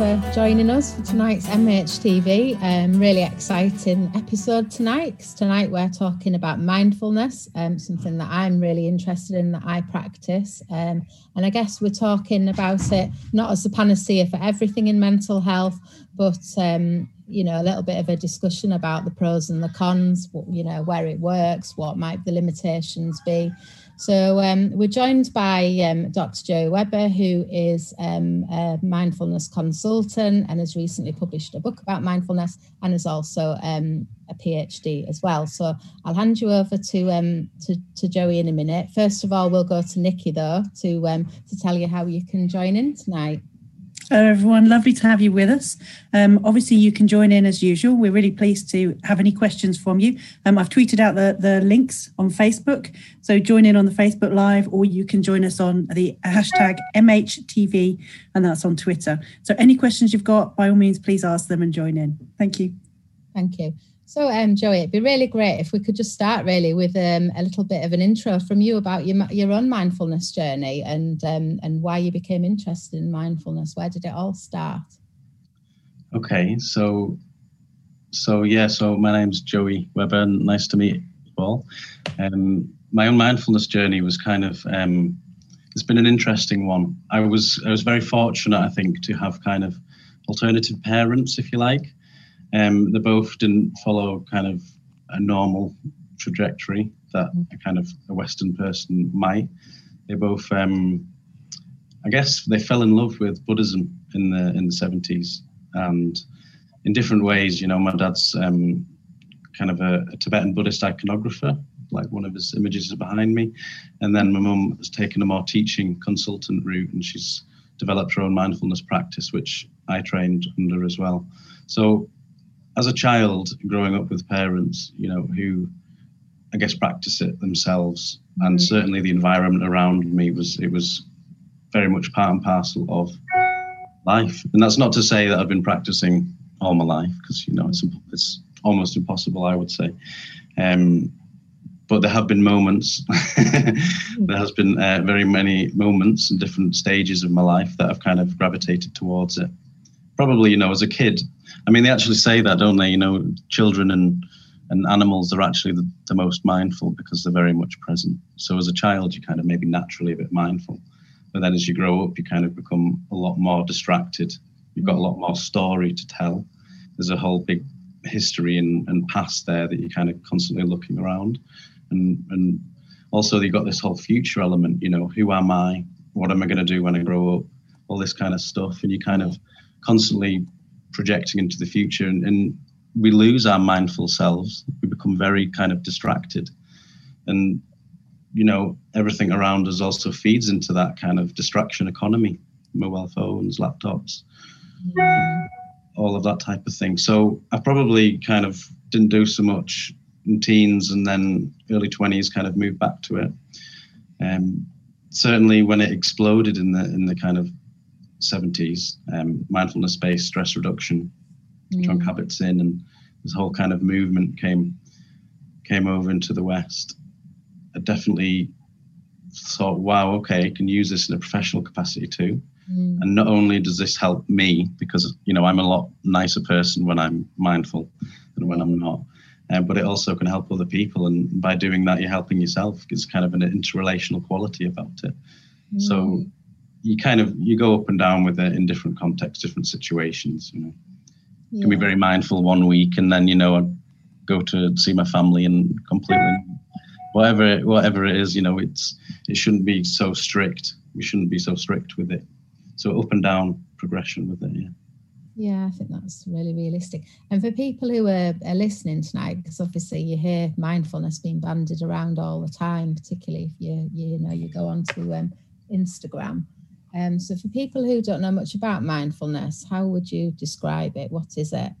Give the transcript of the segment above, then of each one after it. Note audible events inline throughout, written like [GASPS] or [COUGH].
For joining us for tonight's MHTV. Um, really exciting episode tonight because tonight we're talking about mindfulness, um, something that I'm really interested in that I practice. Um, and I guess we're talking about it not as a panacea for everything in mental health, but um, you know a little bit of a discussion about the pros and the cons, you know where it works, what might the limitations be. So um, we're joined by um, Dr. Joey Weber, who is um, a mindfulness consultant and has recently published a book about mindfulness and is also um, a PhD as well. So I'll hand you over to, um, to, to Joey in a minute. First of all, we'll go to Nicky though to um, to tell you how you can join in tonight. Hello, everyone. Lovely to have you with us. Um, obviously, you can join in as usual. We're really pleased to have any questions from you. Um, I've tweeted out the, the links on Facebook. So join in on the Facebook Live, or you can join us on the hashtag MHTV, and that's on Twitter. So any questions you've got, by all means, please ask them and join in. Thank you. Thank you. So, um, Joey, it'd be really great if we could just start really with um, a little bit of an intro from you about your your own mindfulness journey and um, and why you became interested in mindfulness. Where did it all start? Okay, so so yeah, so my name's Joey Weber. Nice to meet you all. Um, my own mindfulness journey was kind of um, it's been an interesting one. I was I was very fortunate, I think, to have kind of alternative parents, if you like. Um, they both didn't follow kind of a normal trajectory that a kind of a Western person might. They both, um, I guess, they fell in love with Buddhism in the in the seventies, and in different ways. You know, my dad's um, kind of a, a, Tibetan Buddhist iconographer, like one of his images is behind me, and then my mum has taken a more teaching consultant route, and she's developed her own mindfulness practice, which I trained under as well. So as a child growing up with parents, you know, who I guess practice it themselves, and mm-hmm. certainly the environment around me was it was very much part and parcel of life. And that's not to say that I've been practicing all my life, because you know it's it's almost impossible, I would say. Um, but there have been moments. [LAUGHS] there has been uh, very many moments and different stages of my life that I've kind of gravitated towards it. Probably, you know, as a kid, I mean, they actually say that, don't they? You know, children and and animals are actually the, the most mindful because they're very much present. So as a child, you kind of maybe naturally a bit mindful, but then as you grow up, you kind of become a lot more distracted. You've got a lot more story to tell. There's a whole big history and, and past there that you're kind of constantly looking around, and and also you've got this whole future element. You know, who am I? What am I going to do when I grow up? All this kind of stuff, and you kind of constantly projecting into the future and, and we lose our mindful selves. We become very kind of distracted. And, you know, everything around us also feeds into that kind of distraction economy mobile phones, laptops, all of that type of thing. So I probably kind of didn't do so much in teens and then early 20s kind of moved back to it. Um, certainly when it exploded in the in the kind of 70s, um, mindfulness based stress reduction, mm. Jon Kabat-Zinn, and this whole kind of movement came came over into the West. I definitely thought, wow, okay, I can use this in a professional capacity too. Mm. And not only does this help me, because you know I'm a lot nicer person when I'm mindful than when I'm not, uh, but it also can help other people. And by doing that, you're helping yourself. It's kind of an interrelational quality about it. Mm. So you kind of you go up and down with it in different contexts, different situations. You know, yeah. can be very mindful one week, and then you know I go to see my family and completely [LAUGHS] whatever whatever it is. You know, it's it shouldn't be so strict. We shouldn't be so strict with it. So up and down progression with it. Yeah. Yeah, I think that's really realistic. And for people who are, are listening tonight, because obviously you hear mindfulness being bandied around all the time, particularly if you you know you go onto um, Instagram. Um, so, for people who don't know much about mindfulness, how would you describe it? What is it?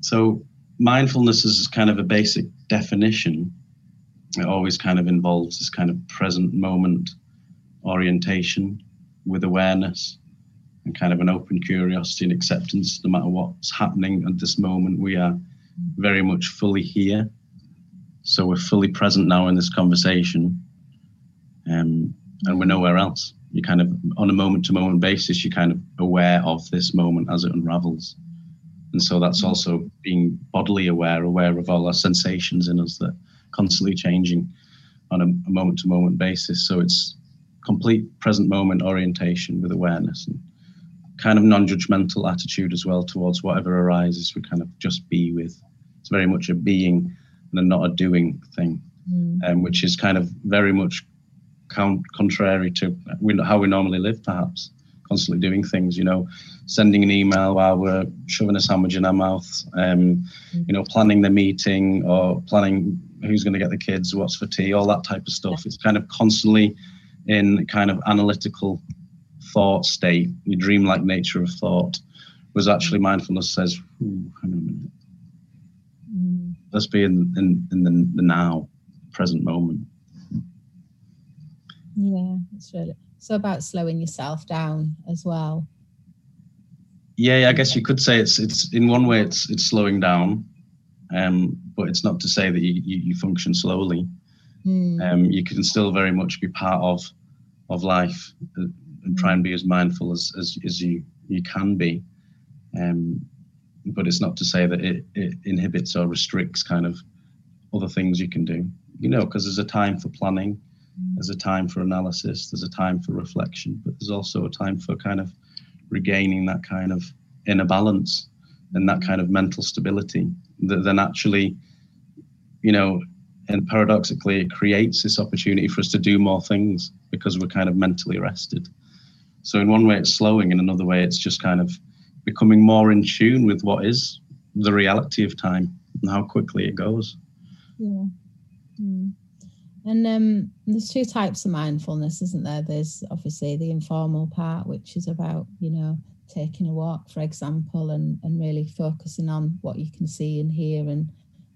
So, mindfulness is kind of a basic definition. It always kind of involves this kind of present moment orientation with awareness and kind of an open curiosity and acceptance no matter what's happening at this moment. We are very much fully here. So, we're fully present now in this conversation. Um, and we're nowhere else you kind of on a moment to moment basis, you're kind of aware of this moment as it unravels. And so that's also being bodily aware, aware of all our sensations in us that are constantly changing on a moment to moment basis. So it's complete present moment orientation with awareness and kind of non judgmental attitude as well towards whatever arises. We kind of just be with. It's very much a being and not a doing thing, mm. um, which is kind of very much contrary to how we normally live, perhaps. Constantly doing things, you know, sending an email while we're shoving a sandwich in our mouth, um, mm. you know, planning the meeting or planning who's going to get the kids, what's for tea, all that type of stuff. It's kind of constantly in kind of analytical thought state, your dreamlike nature of thought, was actually mm. mindfulness says, hang on a minute. Mm. Let's be in, in, in the, the now, present moment. Yeah, it's really so about slowing yourself down as well. Yeah, I guess you could say it's it's in one way it's it's slowing down, um, but it's not to say that you, you, you function slowly. Mm. Um, you can still very much be part of of life uh, and try and be as mindful as as, as you you can be. Um, but it's not to say that it, it inhibits or restricts kind of other things you can do. You know, because there's a time for planning, there's a time for analysis, there's a time for reflection, but there's also a time for kind of regaining that kind of inner balance and that kind of mental stability that then actually, you know, and paradoxically, it creates this opportunity for us to do more things because we're kind of mentally rested. So, in one way, it's slowing, in another way, it's just kind of becoming more in tune with what is the reality of time and how quickly it goes. Yeah. Mm. And um, there's two types of mindfulness, isn't there? There's obviously the informal part, which is about, you know, taking a walk, for example, and, and really focusing on what you can see and hear and,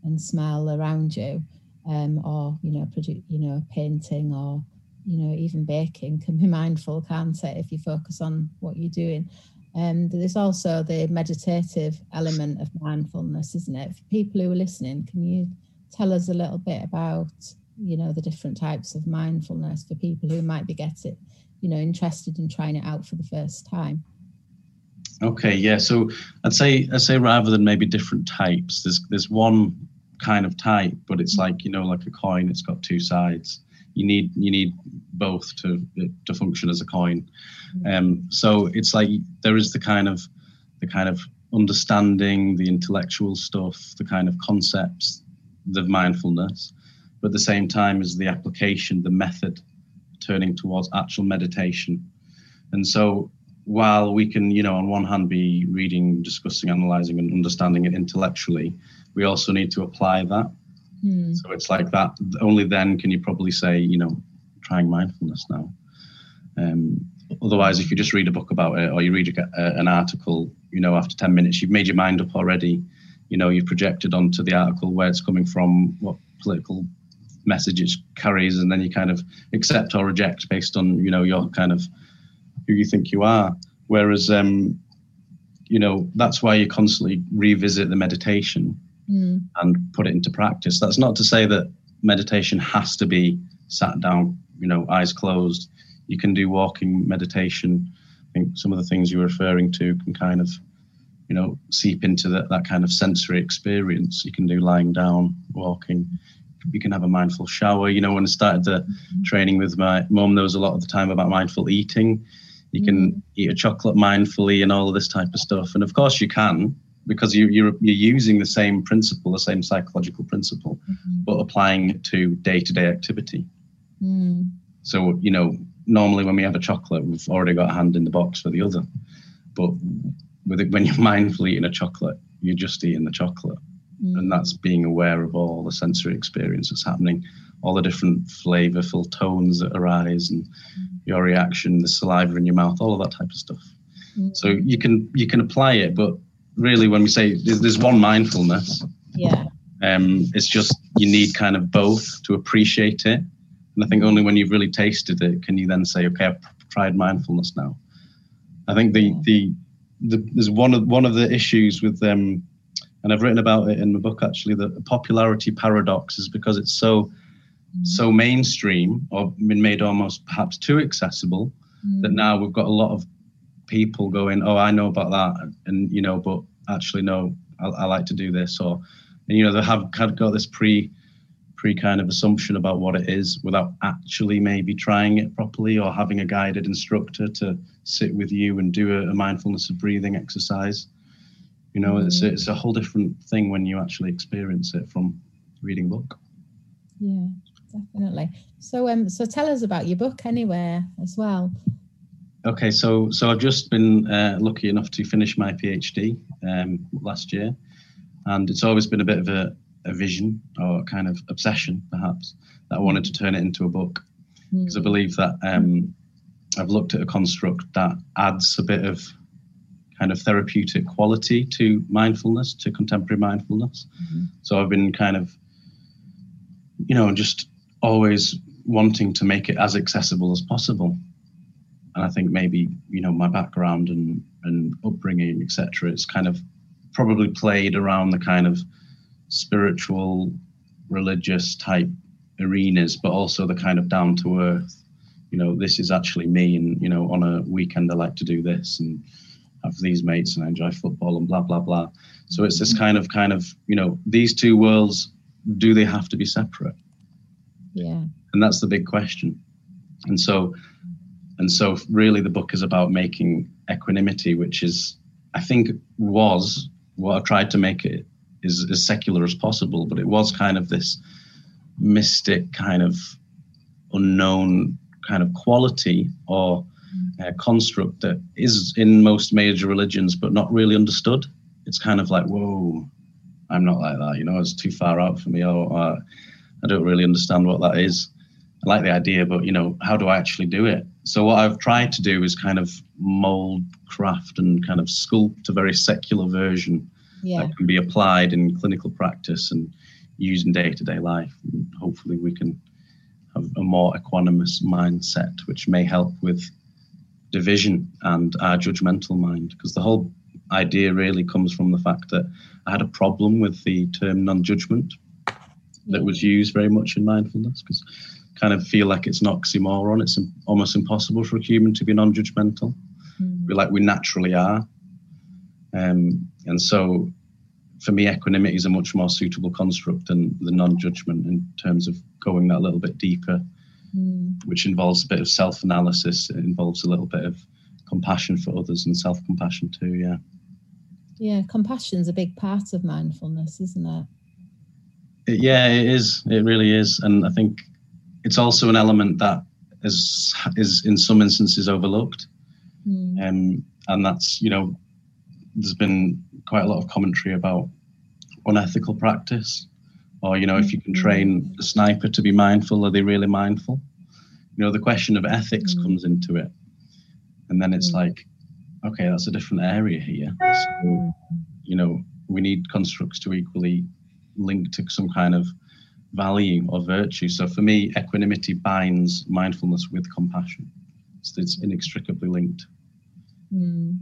and smell around you. Um, or, you know, produ- you know, painting or, you know, even baking can be [LAUGHS] mindful, can't it, if you focus on what you're doing. And um, there's also the meditative element of mindfulness, isn't it? For people who are listening, can you tell us a little bit about you know the different types of mindfulness for people who might be getting it, you know interested in trying it out for the first time. Okay yeah so i'd say i'd say rather than maybe different types there's there's one kind of type but it's like you know like a coin it's got two sides. You need you need both to to function as a coin. Mm-hmm. um so it's like there is the kind of the kind of understanding the intellectual stuff the kind of concepts of mindfulness but at the same time as the application, the method turning towards actual meditation. And so while we can, you know, on one hand be reading, discussing, analyzing, and understanding it intellectually, we also need to apply that. Mm. So it's like that. Only then can you probably say, you know, trying mindfulness now. Um, otherwise, if you just read a book about it or you read a, a, an article, you know, after 10 minutes, you've made your mind up already. You know, you've projected onto the article where it's coming from, what political message it carries, and then you kind of accept or reject based on you know your kind of who you think you are. Whereas, um, you know, that's why you constantly revisit the meditation mm. and put it into practice. That's not to say that meditation has to be sat down, you know, eyes closed. You can do walking meditation. I think some of the things you're referring to can kind of, you know, seep into that, that kind of sensory experience. You can do lying down, walking you can have a mindful shower. You know, when I started the mm-hmm. training with my mum, there was a lot of the time about mindful eating. You can mm-hmm. eat a chocolate mindfully and all of this type of stuff. And of course, you can because you, you're you're using the same principle, the same psychological principle, mm-hmm. but applying it to day-to-day activity. Mm. So you know, normally when we have a chocolate, we've already got a hand in the box for the other. But with it, when you're [LAUGHS] mindfully eating a chocolate, you're just eating the chocolate mm. and that's being aware of all the sensory experience that's happening, all the different flavorful tones that arise, and mm. your reaction, the saliva in your mouth, all of that type of stuff. Mm. So you can you can apply it, but really, when we say there's, there's one mindfulness, yeah, um, it's just you need kind of both to appreciate it. And I think only when you've really tasted it can you then say, okay, I've tried mindfulness now. I think the the, the there's one of one of the issues with them um, and I've written about it in the book actually. The popularity paradox is because it's so mm. so mainstream or been made almost perhaps too accessible. mm. that now we've got a lot of people going, oh, I know about that, and you know, but actually, no, I, I like to do this, or and you know, they have had got this pre pre kind of assumption about what it is without actually maybe trying it properly or having a guided instructor to sit with you and do a, a mindfulness of breathing exercise. You know, mm. it's a, it's a whole different thing when you actually experience it from reading a book. Yeah, definitely. So, um, so tell us about your book anywhere as well. Okay, so so I've just been uh, lucky enough to finish my PhD um, last year, and it's always been a bit of a, a vision or kind of obsession, perhaps, that I wanted to turn it into a book because mm. I believe that um, I've looked at a construct that adds a bit of kind of therapeutic quality to mindfulness, to contemporary mindfulness. Mm-hmm. So I've been kind of, you know, just always wanting to make it as accessible as possible and I think maybe you know my background and and upbringing, etc. It's kind of probably played around the kind of spiritual, religious type arenas, but also the kind of down to earth. You know, this is actually me, and you know, on a weekend I like to do this and have these mates and I enjoy football and blah blah blah. So it's this kind of kind of you know these two worlds. Do they have to be separate? Yeah. And that's the big question. And so and so, really, the book is about making equanimity, which is, I think, was what I tried to make it is as secular as possible, but it was kind of this mystic kind of unknown kind of quality or uh, construct that is in most major religions, but not really understood. It's kind of like, whoa, I'm not like that, you know, it's too far out for me, or uh, I don't really understand what that is. I like the idea, but you know, how do I actually do it? So what I've tried to do is kind of mold, craft, and kind of sculpt a very secular version yeah. that can be applied in clinical practice and used in day-to-day life. And hopefully, we can have a more equanimous mindset, which may help with division and our judgmental mind. Because the whole idea really comes from the fact that I had a problem with the term non-judgment that was used very much in mindfulness because kind of feel like it's an oxymoron. It's almost impossible for a human to be non-judgmental. Mm. We're like we naturally are, um, and so for me, equanimity is a much more suitable construct than the non-judgment in terms of going that little bit deeper, mm. which involves a bit of self-analysis. It involves a little bit of compassion for others and self-compassion too. Yeah. Yeah, compassion's a big part of mindfulness, isn't it? it yeah, it is. It really is, and I think it's also an element that is is in some instances overlooked, mm. um, and that's you know there's been quite a lot of commentary about unethical practice, or you know if you can hmm. train a sniper to be mindful, are they really mindful? You know the question of ethics mm. comes into it, and then it's mm. like, okay, that's a different area here. So, you know we need constructs to equally link to some kind of value or virtue. So for me, equanimity binds mindfulness with compassion. So it's inextricably linked. Mm.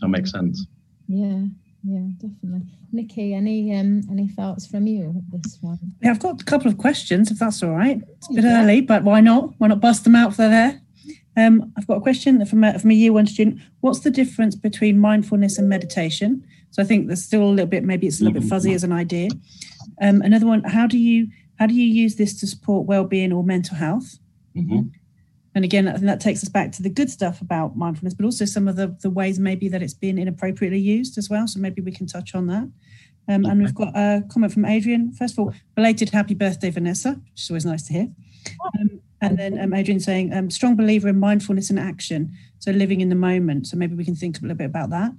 That make sense? Yeah, yeah, definitely. Nicky, any um any thoughts from you this one? Yeah, I've got a couple of questions, if that's all right. It's a bit yeah. early, but why not? Why not bust them out if they're there? Um, I've got a question from a, from a year one student. What's the difference between mindfulness and meditation? So I think there's still a little bit, maybe it's a little bit fuzzy as an idea. Um, another one, how do you how do you use this to support well-being or mental health? Mm-hmm. And again, I think that takes us back to the good stuff about mindfulness, but also some of the, the ways maybe that it's been inappropriately used as well. So maybe we can touch on that. Um, and we've got a comment from Adrian. First of all, belated happy birthday, Vanessa, which is always nice to hear. Um, and then um, Adrian saying, um, strong believer in mindfulness and action. So living in the moment. So maybe we can think a little bit about that.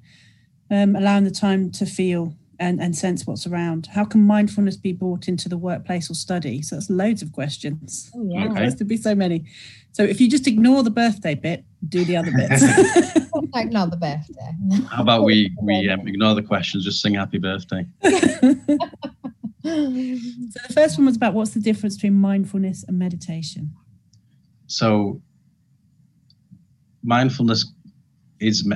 Um, allowing the time to feel and, and sense what's around. How can mindfulness be brought into the workplace or study? So that's loads of questions. Oh, yeah. Okay. to be so many. So if you just ignore the birthday bit, do the other bits. [LAUGHS] ignore the birthday. How about we [LAUGHS] we um, ignore the questions, just sing happy birthday. [LAUGHS] so the first one was about what's the difference between mindfulness and meditation. So mindfulness is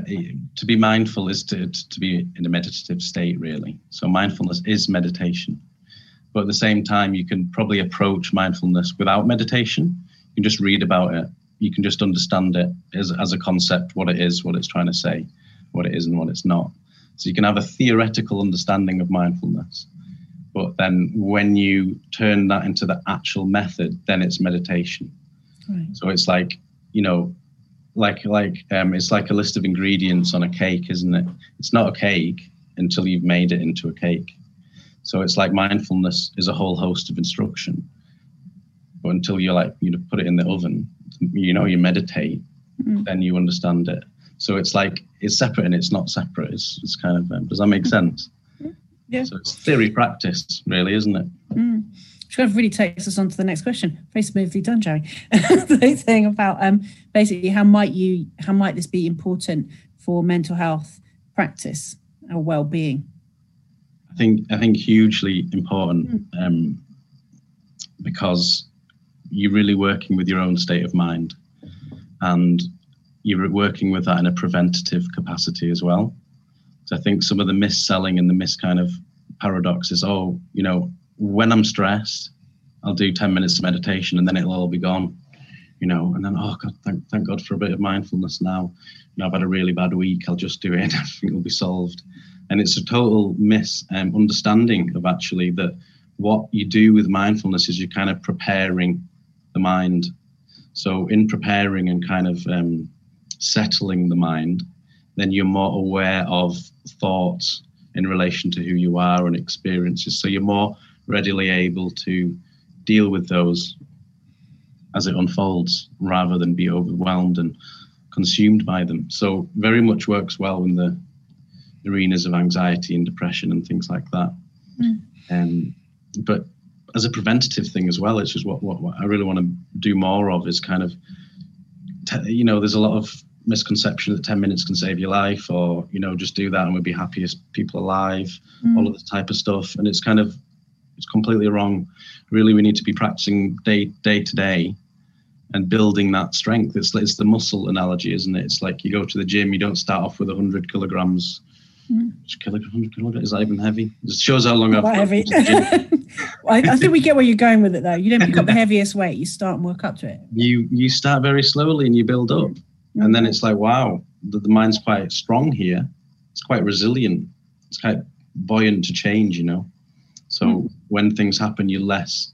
to be mindful is to, to be in a meditative state really so mindfulness is meditation but at the same time you can probably approach mindfulness without meditation you can just read about it you can just understand it as, as a concept, what it is, what it's trying to say, what it is and what it's not. So you can have a theoretical understanding of mindfulness. But then when you turn that into the actual method, then it's meditation. Right. So it's like, you know, like like um, it's like a list of ingredients on a cake, isn't it? It's not a cake until you've made it into a cake. So it's like mindfulness is a whole host of instruction. But until you're like you know put it in the oven, you know you meditate, mm. then you understand it. So it's like it's separate and it's not separate. It's it's kind of um, does that make mm. sense? Yeah. So it's theory practice, really, isn't it? Which kind of really takes us on to the next question. Very smoothly done, Jerry. [LAUGHS] the thing about um, basically how might you how might this be important for mental health practice or well-being? I think I think hugely important mm. um, because you're really working with your own state of mind, and you're working with that in a preventative capacity as well. So I think some of the mis-selling and the mis kind of paradox is, oh, you know, when I'm stressed, I'll do 10 minutes of meditation and then it'll all be gone. You know, and then oh God, thank, thank God for a bit of mindfulness now. You know, I've had a really bad week. I'll just do it [LAUGHS] everything will be solved. And it's a total misunderstanding um, of actually that what you do with mindfulness is you're kind of preparing the mind. So in preparing and kind of um, settling the mind, then you're more aware of thoughts in relation to who you are and experiences. So you're more readily able to deal with those as it unfolds rather than be overwhelmed and consumed by them. So very much works well in the arenas of anxiety and depression and things like that. Mm. Um, but as a preventative thing as well, it's just what, what, what I really want to do more of is kind of, you know, there's a lot of misconception that 10 minutes can save your life or you know just do that and we'll be happiest people alive mm. all of this type of stuff and it's kind of it's completely wrong. Really we need to be practicing day day to day and building that strength. It's, it's the muscle analogy isn't it? It's like you go to the gym you don't start off with 100 kilograms. Mm. kilogram, 100 kilograms is that even heavy? It shows how long I've heavy. [LAUGHS] I, I think we get where you're going with it though. You don't pick up the [LAUGHS] heaviest weight you start and work up to it. You you start very slowly and you build up. Mm and then it's like wow the, the mind's quite strong here. It's quite resilient. It's quite buoyant to change you know so mm. when things happen you're less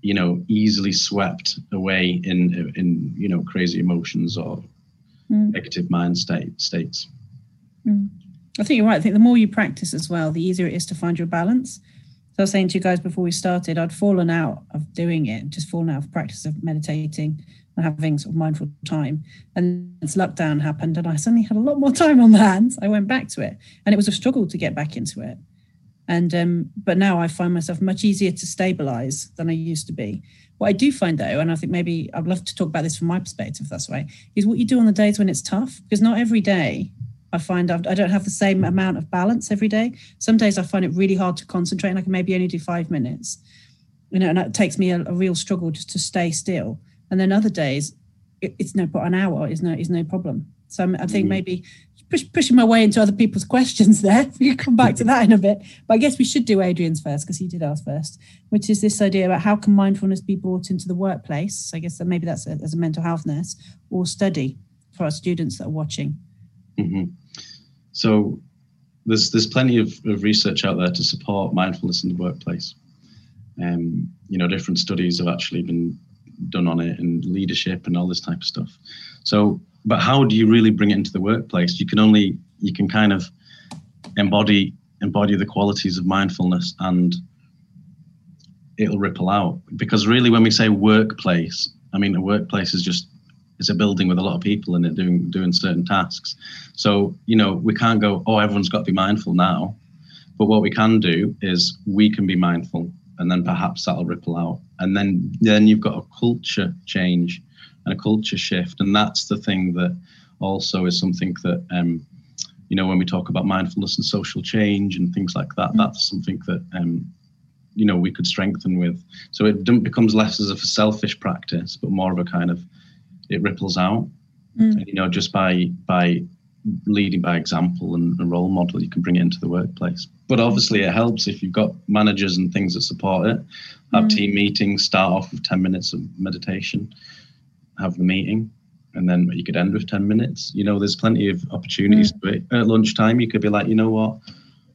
you know easily swept away in in you know crazy emotions or mm. negative mind state states mm. i think you're right i think the more you practice as well the easier it is to find your balance so i was saying to you guys before we started i'd fallen out of doing it just fallen out of practice of meditating and having sort of mindful time. And as lockdown happened, and I suddenly had a lot more time on the hands, I went back to it, and it was a struggle to get back into it. And um, but now I find myself much easier to stabilize than I used to be. What I do find though, and I think maybe I'd love to talk about this from my perspective, that's right, is what you do on the days when it's tough, because not every day I find I've, I do not have the same amount of balance every day. Some days I find it really hard to concentrate, and I can maybe only do five minutes. You know, and it takes me a, a real struggle just to stay still and then other days it, it's no but an hour is no is no problem so i think mm. maybe push, pushing my way into other people's questions there. [LAUGHS] We can come back to that in a bit. But i guess we should do adrian's first because he did ask first which is this idea about how can mindfulness be brought into the workplace? So i guess that maybe that's a, as a mental health nurse or study for our students that are watching. Mm-hmm. so there's there's plenty of, of research out there to support mindfulness in the workplace. Um, you know different studies have actually been done on it and leadership and all this type of stuff. So, but how do you really bring it into the workplace? You can only you can kind of embody embody the qualities of mindfulness and it'll ripple out. Because really when we say workplace i mean a workplace is just it's a building with a lot of people in it doing doing certain tasks. So you know we can't go oh everyone's got to be mindful now. But what we can do is we can be mindful and then perhaps that'll ripple out. And then then you've got a culture change and a culture shift and that's the thing that also is something that um, you know when we talk about mindfulness and social change and things like that mm-hmm. that's something that um, you know we could strengthen with so it becomes less as a selfish practice but more of a kind of it ripples out mm. and, you know just by by leading by example and a role model, you can bring it into the workplace. But obviously, it helps if you've got managers and things that support it. Have mm. team meetings, start off with 10 minutes of meditation. Have the meeting and then you could end with 10 minutes. You know, there's plenty of opportunities mm. to it. At lunchtime, you could be like, you know what,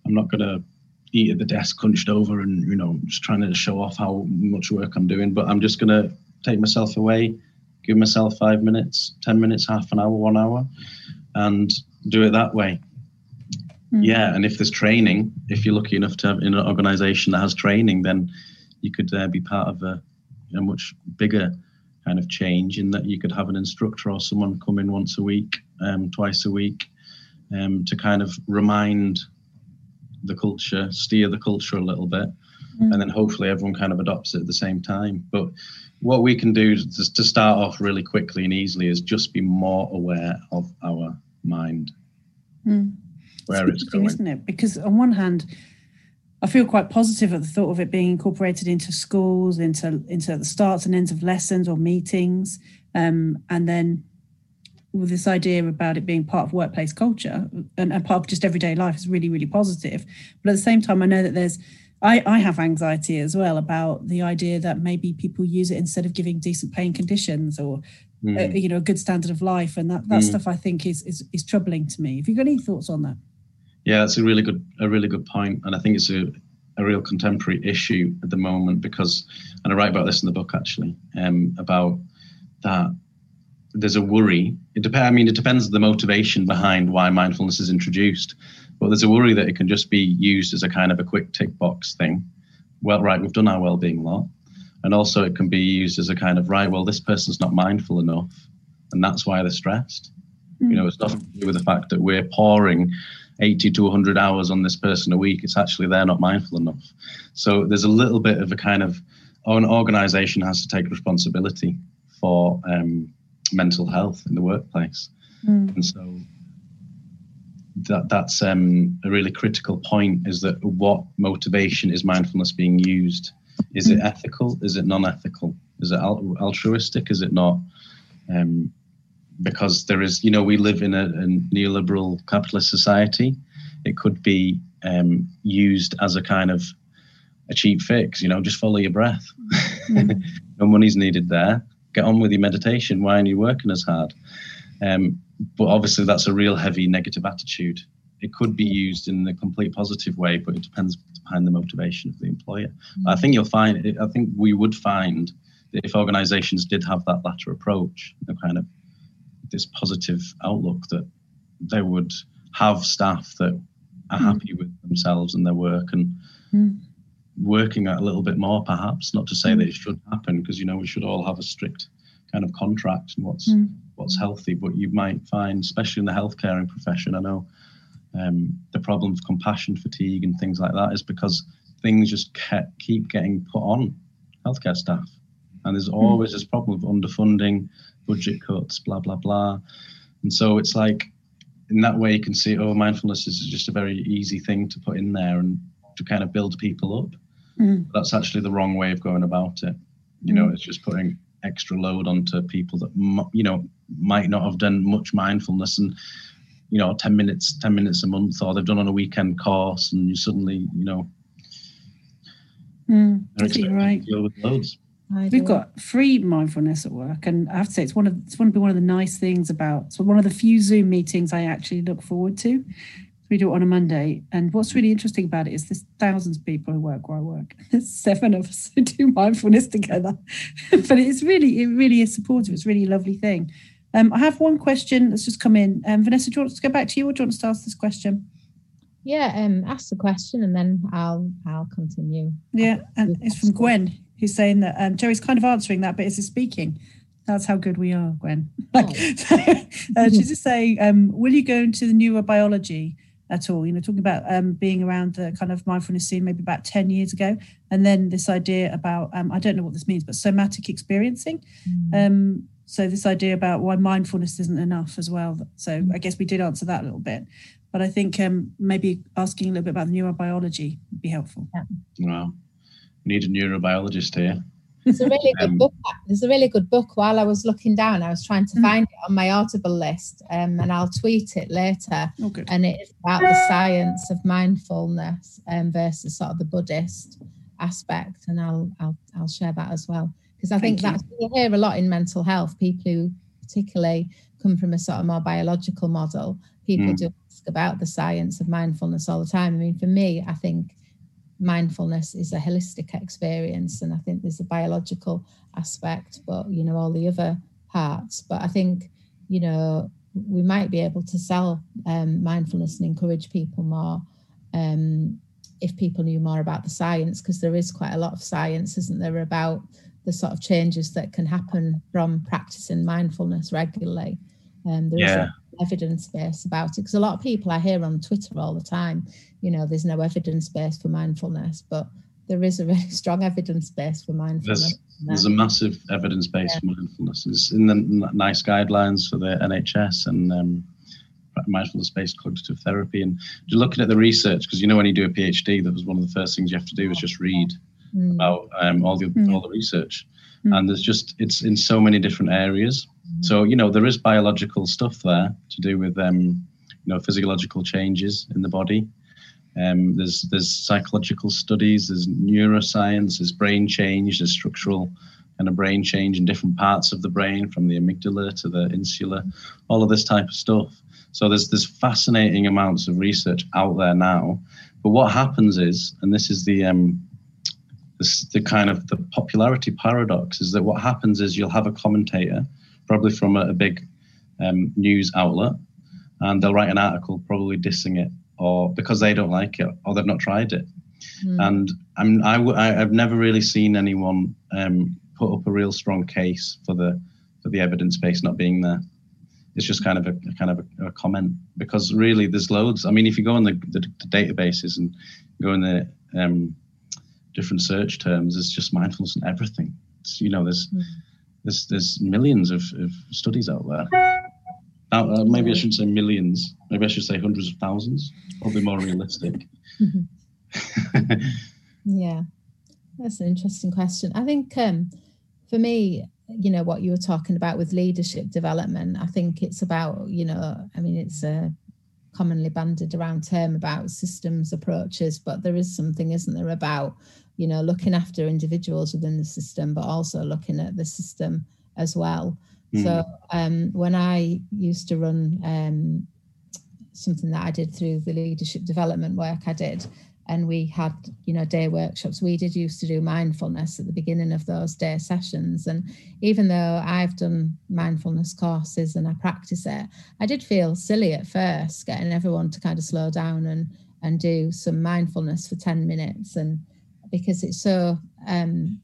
I'm not going to eat at the desk hunched over and, you know, just trying to show off how much work I'm doing, but I'm just going to take myself away, give myself five minutes, 10 minutes, half an hour, one hour, and do it that way. Mm. Yeah, and if there's training, if you're lucky enough to have in an organization that has training, then you could uh, be part of a, a much bigger kind of change in that you could have an instructor or someone come in once a week, um, twice a week, um, to kind of remind the culture, steer the culture a little bit, mm. and then hopefully everyone kind of adopts it at the same time. But what we can do to, to start off really quickly and easily is just be more aware of our mind, mm. where it's, it's going, isn't it? Because on one hand, I feel quite positive at the thought of it being incorporated into schools, into into the starts and ends of lessons or meetings, um, and then with this idea about it being part of workplace culture and, and, part of just everyday life is really really positive. But at the same time, I know that there's I, I have anxiety as well about the idea that maybe people use it instead of giving decent paying conditions or mm. uh, you know a good standard of life, and that that mm. stuff I think is, is is troubling to me. Have you got any thoughts on that? Yeah, that's a really good a really good point, and I think it's a a real contemporary issue at the moment because, and I write about this in the book actually, um, about that there's a worry. It depends. I mean, it depends the motivation behind why mindfulness is introduced, but there's a worry that it can just be used as a kind of a quick tick box thing. Well, right, we've done our well-being lot, and also it can be used as a kind of right. Well, this person's not mindful enough, and that's why they're stressed. Mm. You know, it's nothing to do with the fact that we're pouring 80 to 100 hours on this person a week, it's actually they're not mindful enough. So there's a little bit of a kind of, oh, an organization has to take responsibility for um, mental health in the workplace. Mm. And so that that's um, a really critical point is that what motivation is mindfulness being used? Is it hmm. ethical? Is it non-ethical? Is it altruistic? Is it not? Um, because there is, you know, we live in a, a neoliberal capitalist society. It could be um, used as a kind of a cheap fix, you know, just follow your breath. Mm. [LAUGHS] no money's needed there. Get on with your meditation. Why aren't you working as hard? Um, but obviously, that's a real heavy negative attitude. It could be used in a complete positive way, but it depends behind the motivation of the employer. Mm. I think you'll find, I think we would find that if organizations did have that latter approach, the kind of this positive outlook that they would have staff that are mm. happy with themselves and their work and mm. working a little bit more perhaps not to say mm. that it should happen because you know we should all have a strict kind of contract and what's mm. what's healthy but you might find especially in the healthcare profession i know um, the problem of compassion fatigue and things like that is because things just kept, keep getting put on healthcare staff and there's mm. always this problem of underfunding budget cuts, blah blah blah. And so it's like in that way you can see, oh, mindfulness is just a very easy thing to put in there and to kind of build people up. Mm. That's actually the wrong way of going about it. You know, mm. it's just putting extra load onto people that you know might not have done much mindfulness and you know 10 minutes 10 minutes a month or they've done on a weekend course and you suddenly you know mm, right. deal with loads We've got free mindfulness at work, and I have to say it's one of it's one of one of the nice things about so one of the few Zoom meetings I actually look forward to. We do it on a Monday, and what's really interesting about it is there's thousands of people who work where I work. [LAUGHS] There's seven of us who do mindfulness together, [LAUGHS] but it's really it really is supportive. It's really a lovely thing. Um, I have one question that's just come in. Um, Vanessa, do you want to go back to you, or do you want to ask this question? Yeah, um, ask the question and then I'll I'll continue. Yeah, and it's from Gwen who's saying that um, Joey's kind of answering that, but is he speaking. That's how good we are, Gwen. [LAUGHS] like, oh. [LAUGHS] so, uh, she's just saying, um, will you go into the neurobiology at all? You know, talking about um, being around the kind of mindfulness scene maybe about 10 years ago. And then this idea about, um, I don't know what this means, but somatic experiencing. Mm. Um, so this idea about why mindfulness isn't enough as well. So mm. I guess we did answer that a little bit. But I think um, maybe asking a little bit about the neurobiology would be helpful. Yeah. Wow need a neurobiologist here. It's a really good um, book. There's a really good book. While I was looking down, I was trying to mm. find it on my Audible list, um, and I'll tweet it later. Oh, and it's about the science of mindfulness um, versus sort of the Buddhist aspect, and I'll I'll I'll share that as well because I think that's you hear a lot in mental health. People who particularly come from a sort of more biological model, people mm. do ask about the science of mindfulness all the time. I mean, for me, I think mindfulness is a holistic experience, and I think there's a biological aspect, but you know all the other parts. But I think you know we might be able to sell um, mindfulness and encourage people more um, if people knew more about the science, because there is quite a lot of science, isn't there, about the sort of changes that can happen from practicing mindfulness regularly. Um, there yeah. Is evidence base about it because a lot of people I hear on Twitter all the time, you know, there's no evidence base for mindfulness, but there is a really [LAUGHS] strong evidence base for mindfulness. There's, there's a massive evidence base yeah. for mindfulness. It's in the NICE guidelines for the NHS and um, mindfulness based cognitive therapy. And you're looking at the research, because you know, when you do a PhD, that was one of the first things you have to do is just read mm. about um, all the mm. all the research. Mm. And there's just it's in so many different areas. So you know, there is biological stuff there to do with um, you know physiological changes in the body. Um, there's there's psychological studies, there's neuroscience, there's brain change, there's structural kind of brain change in different parts of the brain, from the amygdala to the insula, all of this type of stuff. So there's there's fascinating amounts of research out there now. But what happens is, and this is the um, this, the kind of the popularity paradox, is that what happens is you'll have a commentator, probably from a, a big um, news outlet, and they'll write an article probably dissing it, or because they don't like it, or they've not tried it. Mm. And I'm, I, w- I, I've never really seen anyone um, put up a real strong case for the for the evidence base not being there it's just kind of a, a kind of a, a, comment because really there's loads. I mean, if you go on the, the, the databases and go in the um, different search terms, it's just mindfulness and everything. It's, you know, there's mm. There's there's millions of, of studies out there. Now, uh, maybe I shouldn't say millions. Maybe I should say hundreds of thousands. Probably more realistic. [LAUGHS] yeah, that's an interesting question. I think um, for me, you know what you were talking about with leadership development i think it's about you know i mean it's a commonly banded around term about systems approaches but there is something isn't there about you know looking after individuals within the system but also looking at the system as well mm. so um, when i used to run um, something that i did through the leadership development work i did and we had you know day workshops. We did used to do mindfulness at the beginning of those day sessions and even though i've done mindfulness courses and i practice it i did feel silly at first getting everyone to kind of slow down and and do some mindfulness for 10 minutes and because it's so um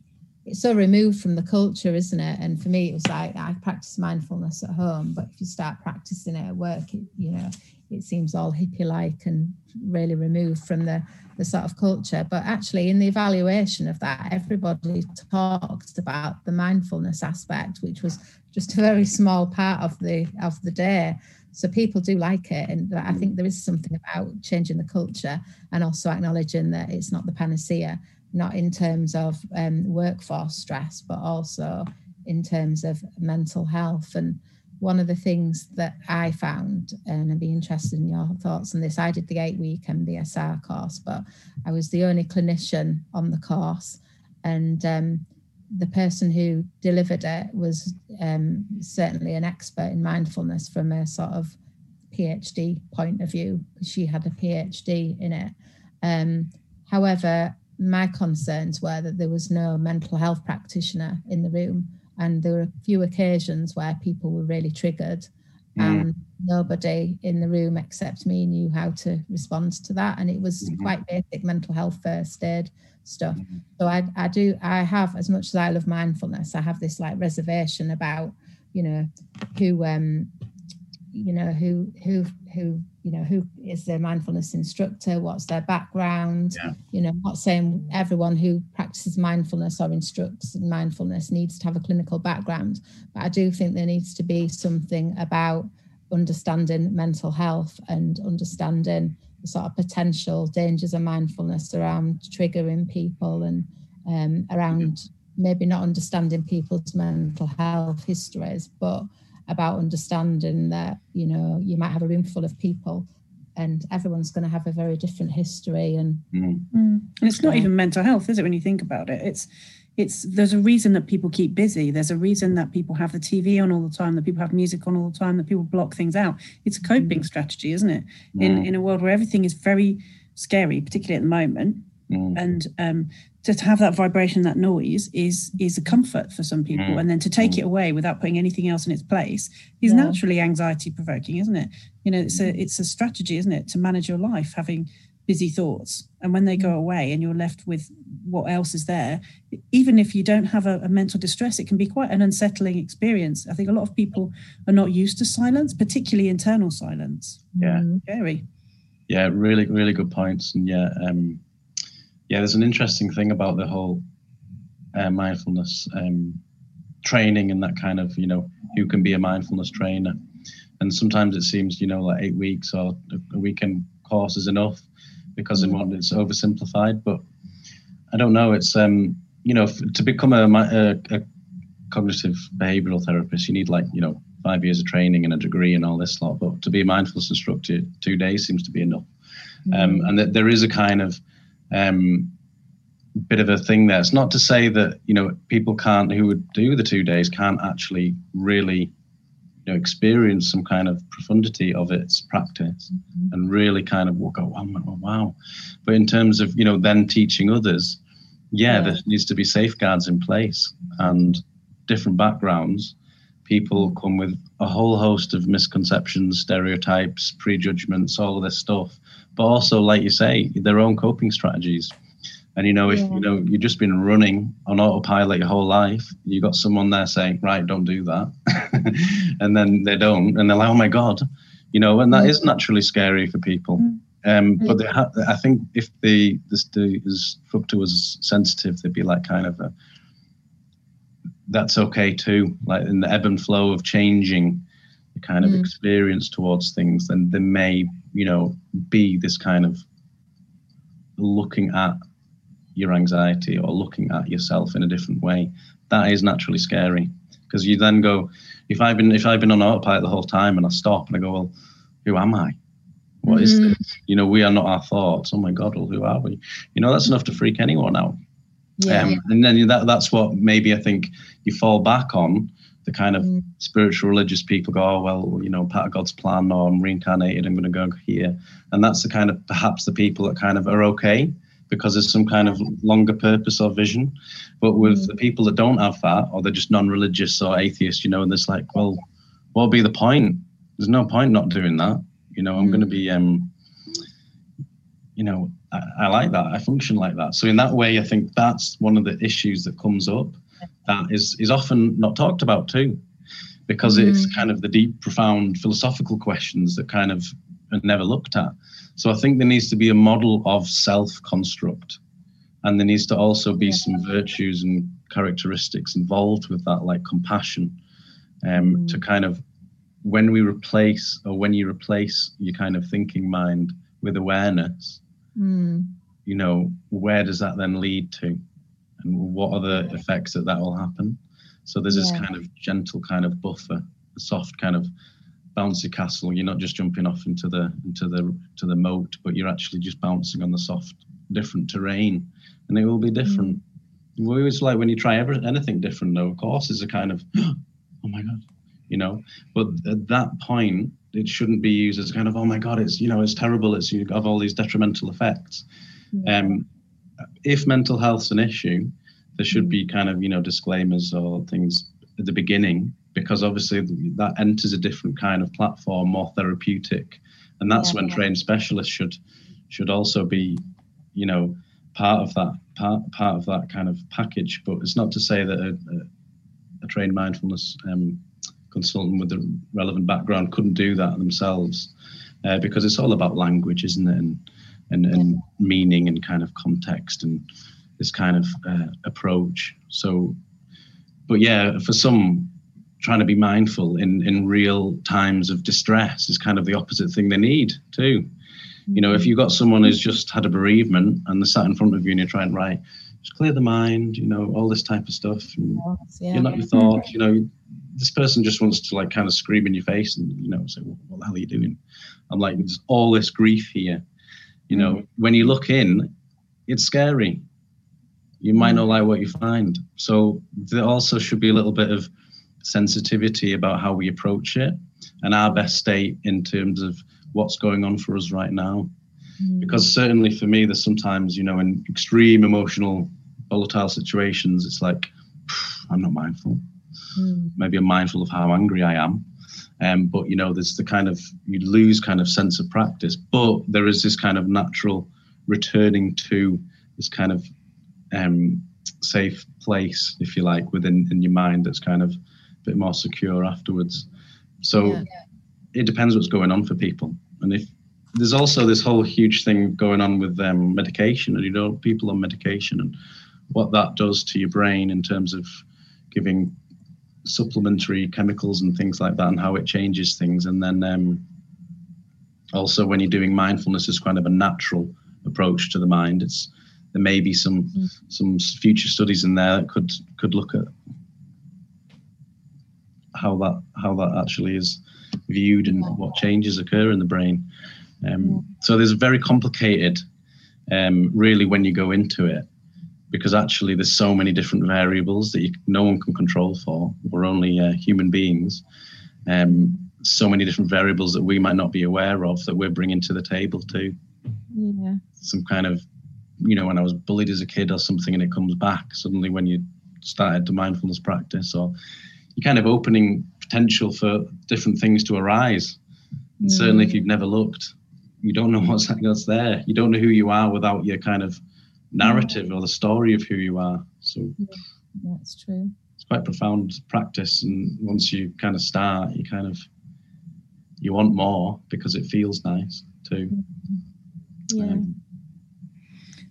it's so removed from the culture isn't it? And for me it was like i practice mindfulness at home but if you start practicing it at work it, you know it seems all hippie like and really removed from the the sort of culture. But actually, in the evaluation of that, everybody talked about the mindfulness aspect, which was just a very small part of the of the day. So people do like it, and I think there is something about changing the culture and also acknowledging that it's not the panacea, not in terms of um, workforce stress, but also in terms of mental health and one of the things that I found, and I'd be interested in your thoughts on this. I did the eight week MBSR course, but I was the only clinician on the course. And um, the person who delivered it was um, certainly an expert in mindfulness from a sort of PhD point of view, because she had a PhD in it. Um, however, my concerns were that there was no mental health practitioner in the room and there were a few occasions where people were really triggered mm. and nobody in the room except me knew how to respond to that and it was mm-hmm. quite basic mental health first aid stuff mm-hmm. so I, I do i have as much as i love mindfulness i have this like reservation about you know who um you know who who who you know who is their mindfulness instructor? What's their background? Yeah. you know I'm not saying everyone who practices mindfulness or instructs mindfulness needs to have a clinical background but i do think there needs to be something about understanding mental health and understanding the sort of potential dangers of mindfulness around triggering people and um, around maybe not understanding people's mental health histories but about understanding that you know you might have a room full of people and everyone's going to have a very different history and mm. Mm. and it's not even mental health is it when you think about it it's it's there's a reason that people keep busy there's a reason that people have the tv on all the time that people have music on all the time that people block things out it's a coping mm. strategy isn't it mm. in in a world where everything is very scary particularly at the moment mm. and um to, to have that vibration that noise is is a comfort for some people mm. and then to take mm. it away without putting anything else in its place is yeah. naturally anxiety provoking isn't it you know it's a mm. it's a strategy isn't it to manage your life having busy thoughts and when they go mm. away and you're left with what else is there even if you don't have a, a, mental distress it can be quite an unsettling experience i think a lot of people are not used to silence particularly internal silence yeah scary yeah really really good points and yeah um yeah, there's an interesting thing about the whole uh, mindfulness um, training and that kind of, you know, who can be a mindfulness trainer. And sometimes it seems, you know, like eight weeks or a weekend course is enough because in one it's oversimplified. But I don't know. It's, um, you know, to become a, a, a cognitive behavioral therapist, you need like, you know, five years of training and a degree and all this lot. But to be a mindfulness instructor, two days seems to be enough. Mm-hmm. Um, and that there is a kind of um, bit of a thing there. It's not to say that you know people can't who would do the two days can't actually really you know experience some kind of profundity of its practice mm-hmm. and really kind of go wow, wow. But in terms of you know then teaching others, yeah, yeah, there needs to be safeguards in place and different backgrounds. People come with a whole host of misconceptions, stereotypes, prejudgments, all of this stuff but also, like you say, their own coping strategies. And you know, if yeah. you know you've just been running on autopilot your whole life, you got someone there saying, "Right, don't do that," [LAUGHS] and then they don't, and they're like, "Oh my god," you know, and that mm. is naturally scary for people. Mm. Um, but ha- I think if the this the fructa was sensitive, they'd be like kind of a that's okay too. Like in the ebb and flow of changing the kind of mm. experience towards things, then there may you know, be this kind of looking at your anxiety or looking at yourself in a different way. That is naturally scary because you then go, if I've been if I've been on autopilot the whole time and I stop and I go, well, who am I? What mm-hmm. is this? You know, we are not our thoughts. Oh my God, well, who are we? You know, that's enough to freak anyone out. Yeah. Um, and then that, that's what maybe I think you fall back on the kind of mm. spiritual religious people go, oh, well, you know, part of God's plan, or I'm reincarnated, I'm going to go here. And that's the kind of perhaps the people that kind of are okay because there's some kind of longer purpose or vision. But with mm. the people that don't have that, or they're just non religious or atheist, you know, and it's like, well, what'll be the point? There's no point not doing that. You know, I'm mm. going to be, um, you know, I, I like that. I function like that. So in that way, I think that's one of the issues that comes up that is is often not talked about too, because mm. it's kind of the deep, profound philosophical questions that kind of are never looked at. So I think there needs to be a model of self construct, and there needs to also be yeah. some virtues and characteristics involved with that, like compassion, um, mm. to kind of when we replace or when you replace your kind of thinking mind with awareness. Mm. You know, where does that then lead to? And what are the effects that that will happen. So there's this kind of gentle kind of buffer, a soft kind of bouncy castle. You're not just jumping off into the into the to the moat, but you're actually just bouncing on the soft, different terrain, and it will be different. Mm. Always like when you try ever, anything different, though. Of course, is a kind of, [GASPS] oh my god, you know. But at that point, it shouldn't be used as kind of, oh my god, it's you know, it's terrible. It's you have all these detrimental effects. Yeah. Um, if mental health's an issue, there should be kind of you know disclaimers or things at the beginning because obviously that enters a different kind of platform, more therapeutic, and that's yeah, when yeah. trained specialists should should also be, you know, part of that part part of that kind of package. But it's not to say that a, a, a trained mindfulness um, consultant with the relevant background couldn't do that themselves, uh, because it's all about language, isn't it? And and, and meaning and kind of context and this kind of uh, approach. So, but yeah, for some, trying to be mindful in in real times of distress is kind of the opposite thing they need too. You know, if you've got someone who's just had a bereavement and they're sat in front of you and you're trying, right, just clear the mind, you know, all this type of stuff. And yeah. You're not your thoughts, you know, this person just wants to like kind of scream in your face and, you know, say, well, what the hell are you doing? I'm like, there's all this grief here you know, when you look in, it's scary. You might not like what you find. So there also should be a little bit of sensitivity about how we approach it and our best state in terms of what's going on for us right now. Mm. Because certainly for me, there's sometimes, you know, in extreme emotional, volatile situations, it's like, I'm not mindful. Mm. Maybe I'm mindful of how angry I am. Um, but you know, there's the kind of you lose kind of sense of practice. But there is this kind of natural returning to this kind of um, safe place, if you like, within in your mind that's kind of a bit more secure afterwards. So yeah. it depends what's going on for people. And if there's also this whole huge thing going on with um, medication, and you know, people on medication and what that does to your brain in terms of giving supplementary chemicals and things like that, and how it changes things. And then um, also when you're doing mindfulness, it's kind of a natural approach to the mind. It's there may be some mm. some future studies in there that could could look at how that how that actually is viewed and what changes occur in the brain. Um, so there's very complicated, um, really, when you go into it, because actually there's so many different variables that you, no one can control for. We're only uh, human beings. Um, so many different variables that we might not be aware of that we're bringing to the table too. Yeah. Some kind of, you know, when I was bullied as a kid or something, and it comes back suddenly when you started the mindfulness practice, or you're kind of opening potential for different things to arise. Mm. Certainly, if you've never looked, you don't know [LAUGHS] what's what's there. You don't know who you are without your kind of narrative or the story of who you are. So yeah, that's true. It's quite profound practice, and once you kind of start, you kind of you want more because it feels nice too. Yeah. Um,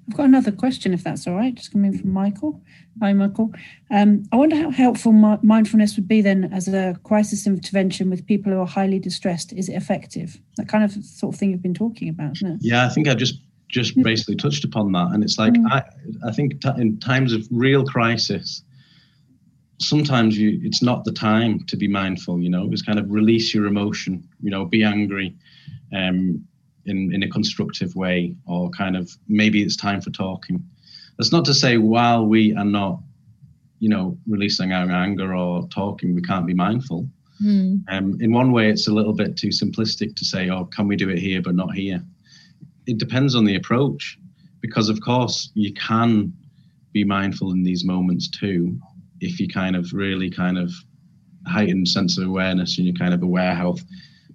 I've got another question, if that's all right, just coming from Michael. Hi, Michael. Um, I wonder how helpful mindfulness would be then as a crisis intervention with people who are highly distressed. Is it effective? That kind of sort of thing you've been talking about, isn't it? Yeah, I think I've just just basically touched upon that, and it's like mm. I, I think t- in times of real crisis, sometimes you it's not the time to be mindful. You know, it's kind of release your emotion. You know, be angry. Um, in, in a constructive way, or kind of maybe it's time for talking. That's not to say while we are not, you know, releasing our anger or talking, we can't be mindful. Mm. Um, in one way, it's a little bit too simplistic to say, oh, can we do it here but not here? It depends on the approach, because of course you can be mindful in these moments too, if you kind of really kind of heightened sense of awareness and you're kind of aware how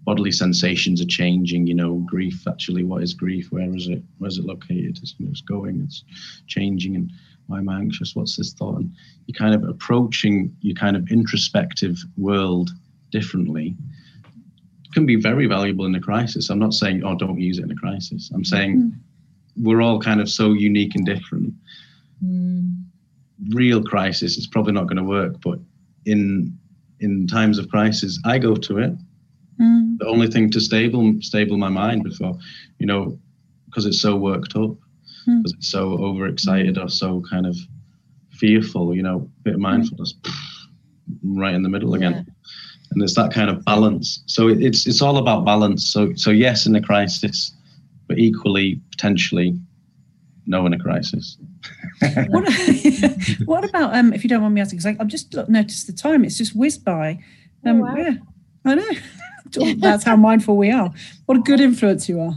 bodily sensations are changing. You know, grief actually, what is grief? Where is it? Where is it located? It's, you know, it's going, it's changing, and why am I anxious? What's this thought? And you're kind of approaching your kind of introspective world differently. Can be very valuable in a crisis. I'm not saying, oh, don't use it in a crisis. I'm saying mm. we're all kind of so unique and different. Mm. Real crisis is probably not going to work, but in in times of crisis, I go to it Mm. The only thing to stable stable my mind before, you know, because it's so worked up, because mm. it's so overexcited or so kind of fearful, you know, bit of mm. mindfulness, right in the middle again. Yeah. And there's that kind of balance. So it's it's all about balance. So so yes, in a crisis, but equally potentially no in a crisis. [LAUGHS] what, [LAUGHS] what, about um, if you don't want me asking? Because I've just noticed the time; it's just whizzed by. Oh, um, oh, wow. Yeah, I know. [LAUGHS] that's how mindful we are. What a good influence you are.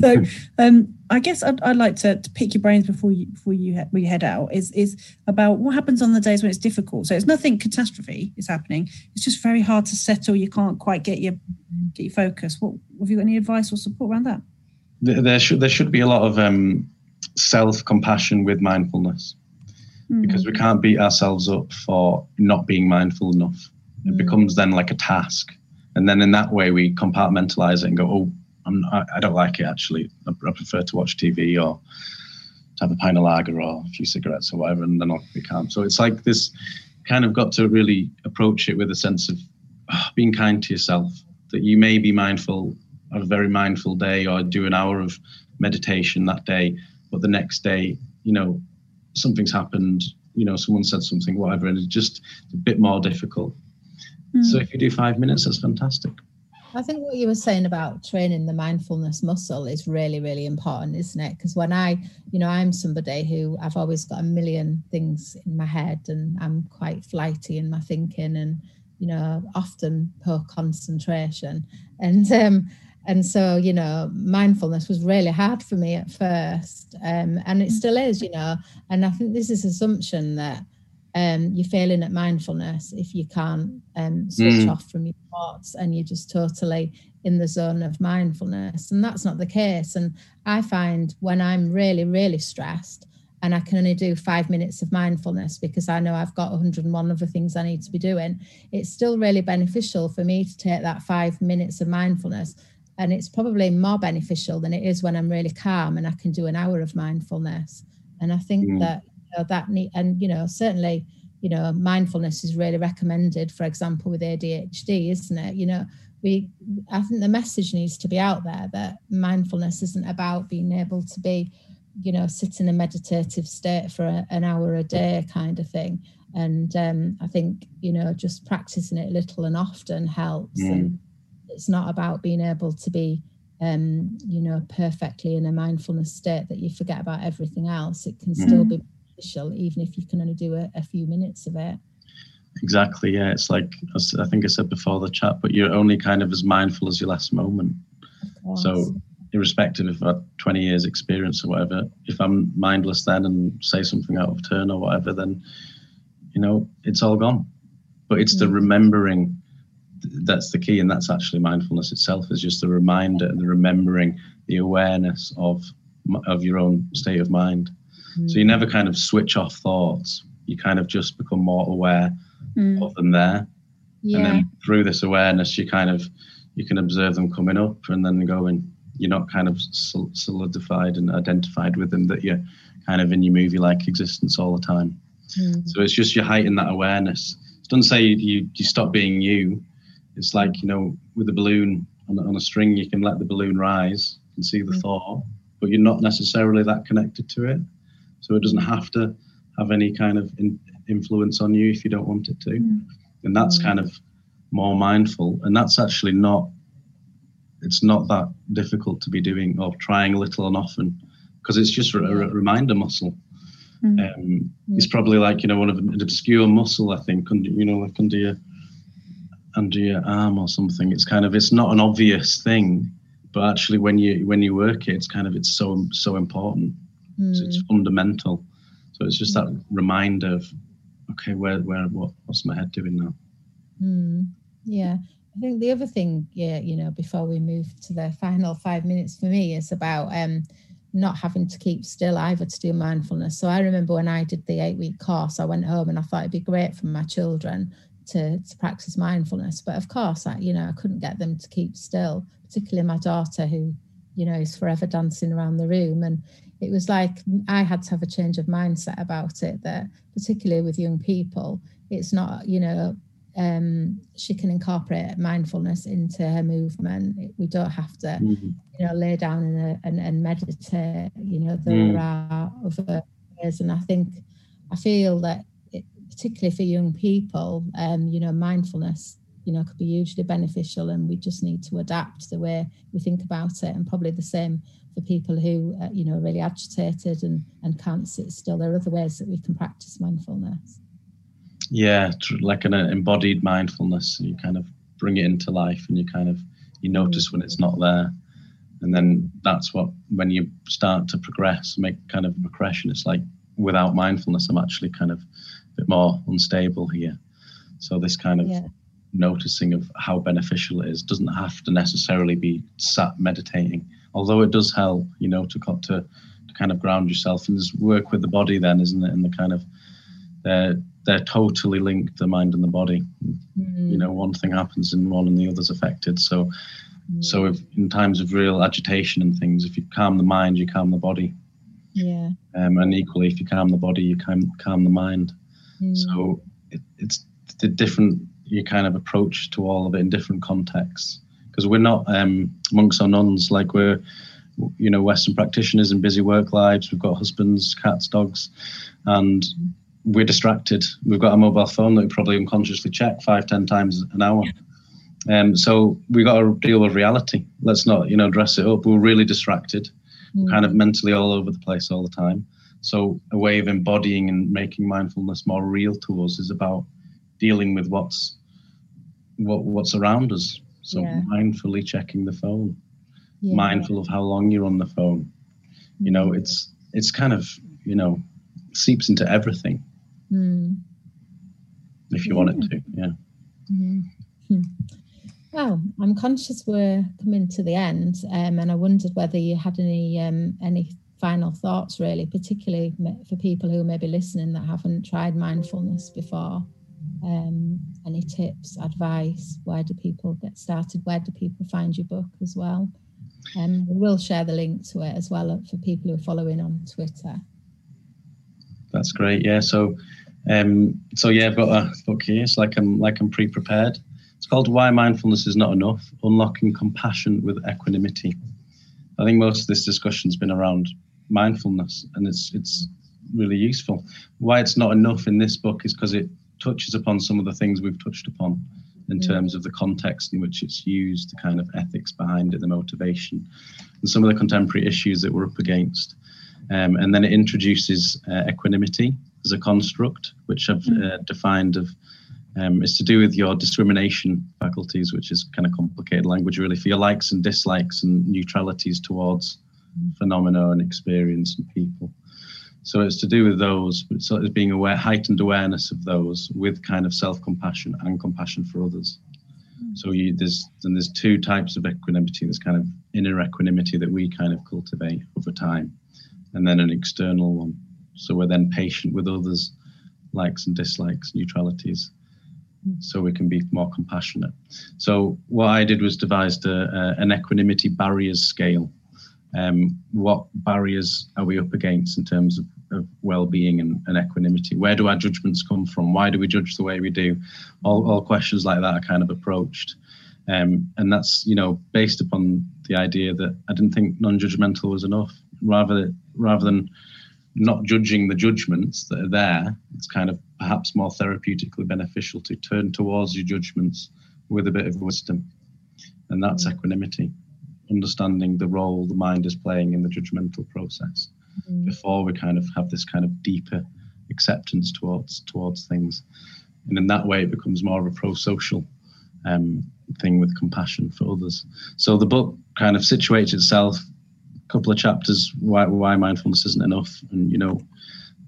so, um, I guess I'd, I'd like to, to, pick your brains before you before you we head out. Is is about what happens on the days when it's difficult. So it's nothing catastrophe is happening. It's just very hard to settle. You can't quite get your get your focus. What have you got any advice or support around that? There should there should be a lot of um, self compassion with mindfulness mm. because we can't beat ourselves up for not being mindful enough. It mm. becomes then like a task and then in that way we compartmentalize it and go, oh, I'm, I don't like it actually. I, I prefer to watch TV or to have a pint of lager or a few cigarettes or whatever, and then I'll be calm. So it's like this kind of got to really approach it with a sense of oh, being kind to yourself. That you may be mindful of a very mindful day or do an hour of meditation that day, but the next day, you know, something's happened. You know, someone said something, whatever, and it's just a bit more difficult. So hmm. if you do five minutes, that's fantastic. I think what you were saying about training the mindfulness muscle is really, really important, isn't it? Because when I, you know, I'm somebody who I've always got a million things in my head and I'm quite flighty in my thinking and, you know, often poor concentration. And um, and so, you know, mindfulness was really hard for me at first. Um, and it still is, you know, and I think this is assumption that um, you're failing at mindfulness if you can't um, switch mm. off from your thoughts and you're just totally in the zone of mindfulness. And that's not the case. And I find when I'm really, really stressed and I can only do five minutes of mindfulness because I know I've got 101 other things I need to be doing, it's still really beneficial for me to take that five minutes of mindfulness. And it's probably more beneficial than it is when I'm really calm and I can do an hour of mindfulness. And I think mm. that know, that need, and you know, certainly, you know, mindfulness is really recommended, for example, with ADHD, isn't it? You know, we, I think the message needs to be out there that mindfulness isn't about being able to be, you know, sit in a meditative state for a, an hour a day kind of thing. And um, I think, you know, just practicing it little and often helps. Mm. And it's not about being able to be um, you know, perfectly in a mindfulness state that you forget about everything else. It can mm. still be beneficial, even if you can only do a, a few minutes of it. Exactly. Yeah. It's like, I think I said before the chat, but you're only kind of as mindful as your last moment. So, irrespective of a 20 years experience or whatever, if I'm mindless then and say something out of turn or whatever, then, you know, it's all gone. But it's the mm. remembering that's the key. And that's actually mindfulness itself is just the reminder, the remembering, the awareness of, of your own state of mind. Mm. So you never kind of switch off thoughts. You kind of just become more aware mm. of them there. Yeah. And then through this awareness, you kind of you can observe them coming up and then going. You're not kind of solidified and identified with them that you're kind of in your movie-like existence all the time. Mm. So it's just you heighten that awareness. It doesn't say you, you stop being you. It's like you know with a balloon on, on a string, you can let the balloon rise and see the mm. thought, but you're not necessarily that connected to it. So it doesn't have to have any kind of in, influence on you if you don't want it to. Mm. And that's kind of more mindful. And that's actually not, it's not that difficult to be doing or trying little and often because it's just a, a reminder muscle. Mm. Um, it's probably like, you know, one of an obscure muscle, I think, under, you know, like under your, under your arm or something. It's kind of, it's not an obvious thing, but actually when you, when you work it, it's kind of, it's so, so important. Mm. So it's hmm. fundamental. So it's just that reminder of, okay, where, where, what, what's my head doing now? Mm. Yeah. I think the other thing, yeah, you know, before we move to the final five minutes for me is about um, not having to keep still either to do mindfulness. So I remember when I did the eight week course, I went home and I thought it'd be great for my children to, to practice mindfulness. But of course, I, you know, I couldn't get them to keep still, particularly my daughter who, you know, is forever dancing around the room. And it was like I had to have a change of mindset about it that particularly with young people, it's not, you know, um, she can incorporate mindfulness into her movement. We don't have to, mm-hmm. you know, lay down and, and, and meditate. You know, there mm. are other ways, and I think I feel that, it, particularly for young people, um, you know, mindfulness, you know, could be hugely beneficial, and we just need to adapt the way we think about it, and probably the same for people who uh, you know are really agitated and and can't sit still. There are other ways that we can practice mindfulness. Yeah like an embodied mindfulness. You kind of bring it into life and you kind of you notice when it's not there. And then that's what when you start to progress make kind of a progression it's like without mindfulness i'm actually kind of a bit more unstable here. So this kind of yeah. Noticing of how beneficial it is doesn't have to necessarily be sat meditating although it does help, you know, to to, to kind of ground yourself and just work with the body. Then, isn't it? And the kind of they're they're totally linked, the mind and the body. Mm. You know, one thing happens in one and the other's affected. So, mm. so if in times of real agitation and things, if you calm the mind, you calm the body. Yeah. Um, and equally, if you calm the body, you calm calm the mind. Mm. So it, it's the different your kind of approach to all of it in different contexts because we're not um, monks or nuns like we're you know western practitioners in busy work lives we've got husbands cats dogs and we're distracted we've got a mobile phone that we probably unconsciously check five ten times an hour Um, so we got to deal with reality. Let's not, you know, dress it up. We're really distracted, mm. kind of mentally all over the place all the time. So a way of embodying and making mindfulness more real to us is about dealing with what's what what's around us. So yeah. mindfully checking the phone, yeah. mindful of how long you're on the phone. You know, mm. it's it's kind of you know seeps into everything. Mm. If you yeah. want it to, yeah. Mm-hmm. Well, I'm conscious we're coming to the end, um, and I wondered whether you had any um, any final thoughts, really, particularly for people who may be listening that haven't tried mindfulness before. Um, any tips, advice? Where do people get started? Where do people find your book as well? Um, we will share the link to it as well for people who are following on Twitter. That's great. Yeah. So, um, so yeah, I've got a book here. It's like I'm like I'm pre-prepared. It's called Why Mindfulness Is Not Enough: Unlocking Compassion with Equanimity. I think most of this discussion's been around mindfulness, and it's it's really useful. Why it's not enough in this book is because it touches upon some of the things we've touched upon in mm. terms of the context in which it's used, the kind of ethics behind it, the motivation, and some of the contemporary issues that we're up against. Um, and then it introduces uh, equanimity as a construct, which I've mm. uh, defined of um, is to do with your discrimination faculties, which is kind of complicated language, really, for your likes and dislikes and neutralities towards phenomena and experience and people. So it's to do with those, so it's being aware, heightened awareness of those with kind of self-compassion and compassion for others. Mm. So you, there's and there's two types of equanimity. There's kind of inner equanimity that we kind of cultivate over time, and then an external one. So we're then patient with others, likes and dislikes, neutralities, so we can be more compassionate. So what I did was devised a, a, an equanimity barriers scale. Um, what barriers are we up against in terms of, of well-being and, and, equanimity? Where do our judgments come from? Why do we judge the way we do? All, all questions like that are kind of approached. Um, and that's you know based upon the idea that I didn't think non-judgmental was enough. Rather rather than not judging the judgments that are there, it's kind of perhaps more therapeutically beneficial to turn towards your judgments with a bit of wisdom. And that's mm. equanimity, understanding the role the mind is playing in the judgmental process mm. before we kind of have this kind of deeper acceptance towards towards things. And in that way, it becomes more of a pro social um, thing with compassion for others. So the book kind of situates itself a couple of chapters why why mindfulness isn't enough, and you know,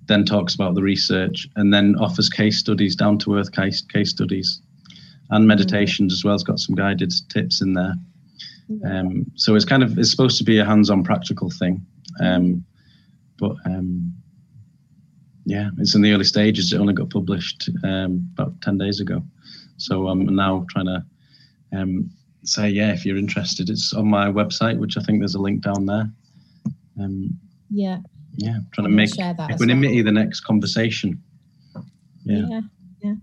then talks about the research, and then offers case studies, down to earth case case studies, and mm-hmm. meditations as well. It's got some guided tips in there. Um, so it's kind of it's supposed to be a hands-on practical thing, um, but um, yeah, it's in the early stages. It only got published um, about ten days ago, so I'm now trying to um, say, yeah, if you're interested, it's on my website, which I think there's a link down there. Um, yeah. Yeah, trying to make equanimity well. the next conversation. Yeah. yeah. yeah.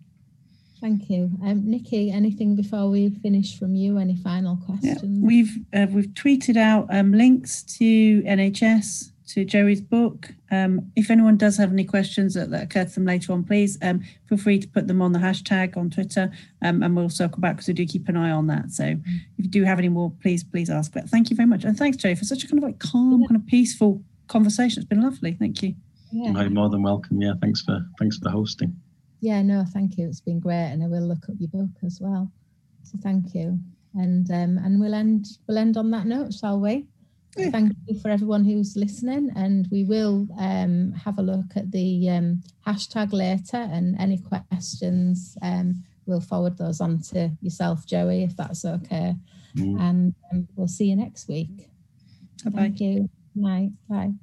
Thank you, um, Nicky. Anything before we finish from you? Any final questions? Yeah, we've uh, we've tweeted out um, links to NHS to Joey's book. Um, if anyone does have any questions that, that occur to them later on, please um, feel free to put them on the hashtag on Twitter um, and we'll circle back because we do keep an eye on that. So if you do have any more, please, please ask. But thank you very much. And thanks, Joey, for such a kind of like calm, yeah. kind of peaceful conversation. It's been lovely. Thank you. Yeah. You're more than welcome. Yeah, thanks for thanks for hosting. Yeah, no, thank you. It's been great, and I will look up your book as well. So thank you, and um, and we'll end we'll end on that note, shall we? Yeah. Thank you for everyone who's listening, and we will um, have a look at the um, hashtag later. And any questions, um, we'll forward those on to yourself, Joey, if that's okay. Mm. And um, we'll see you next week. Bye-bye. Thank you. Night. Bye.